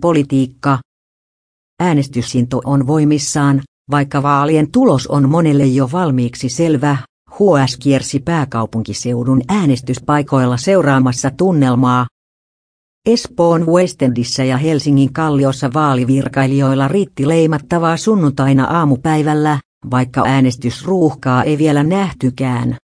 Politiikka. Äänestysinto on voimissaan, vaikka vaalien tulos on monelle jo valmiiksi selvä. HS kiersi pääkaupunkiseudun äänestyspaikoilla seuraamassa tunnelmaa. Espoon Westendissä ja Helsingin Kalliossa vaalivirkailijoilla riitti leimattavaa sunnuntaina aamupäivällä, vaikka äänestysruuhkaa ei vielä nähtykään.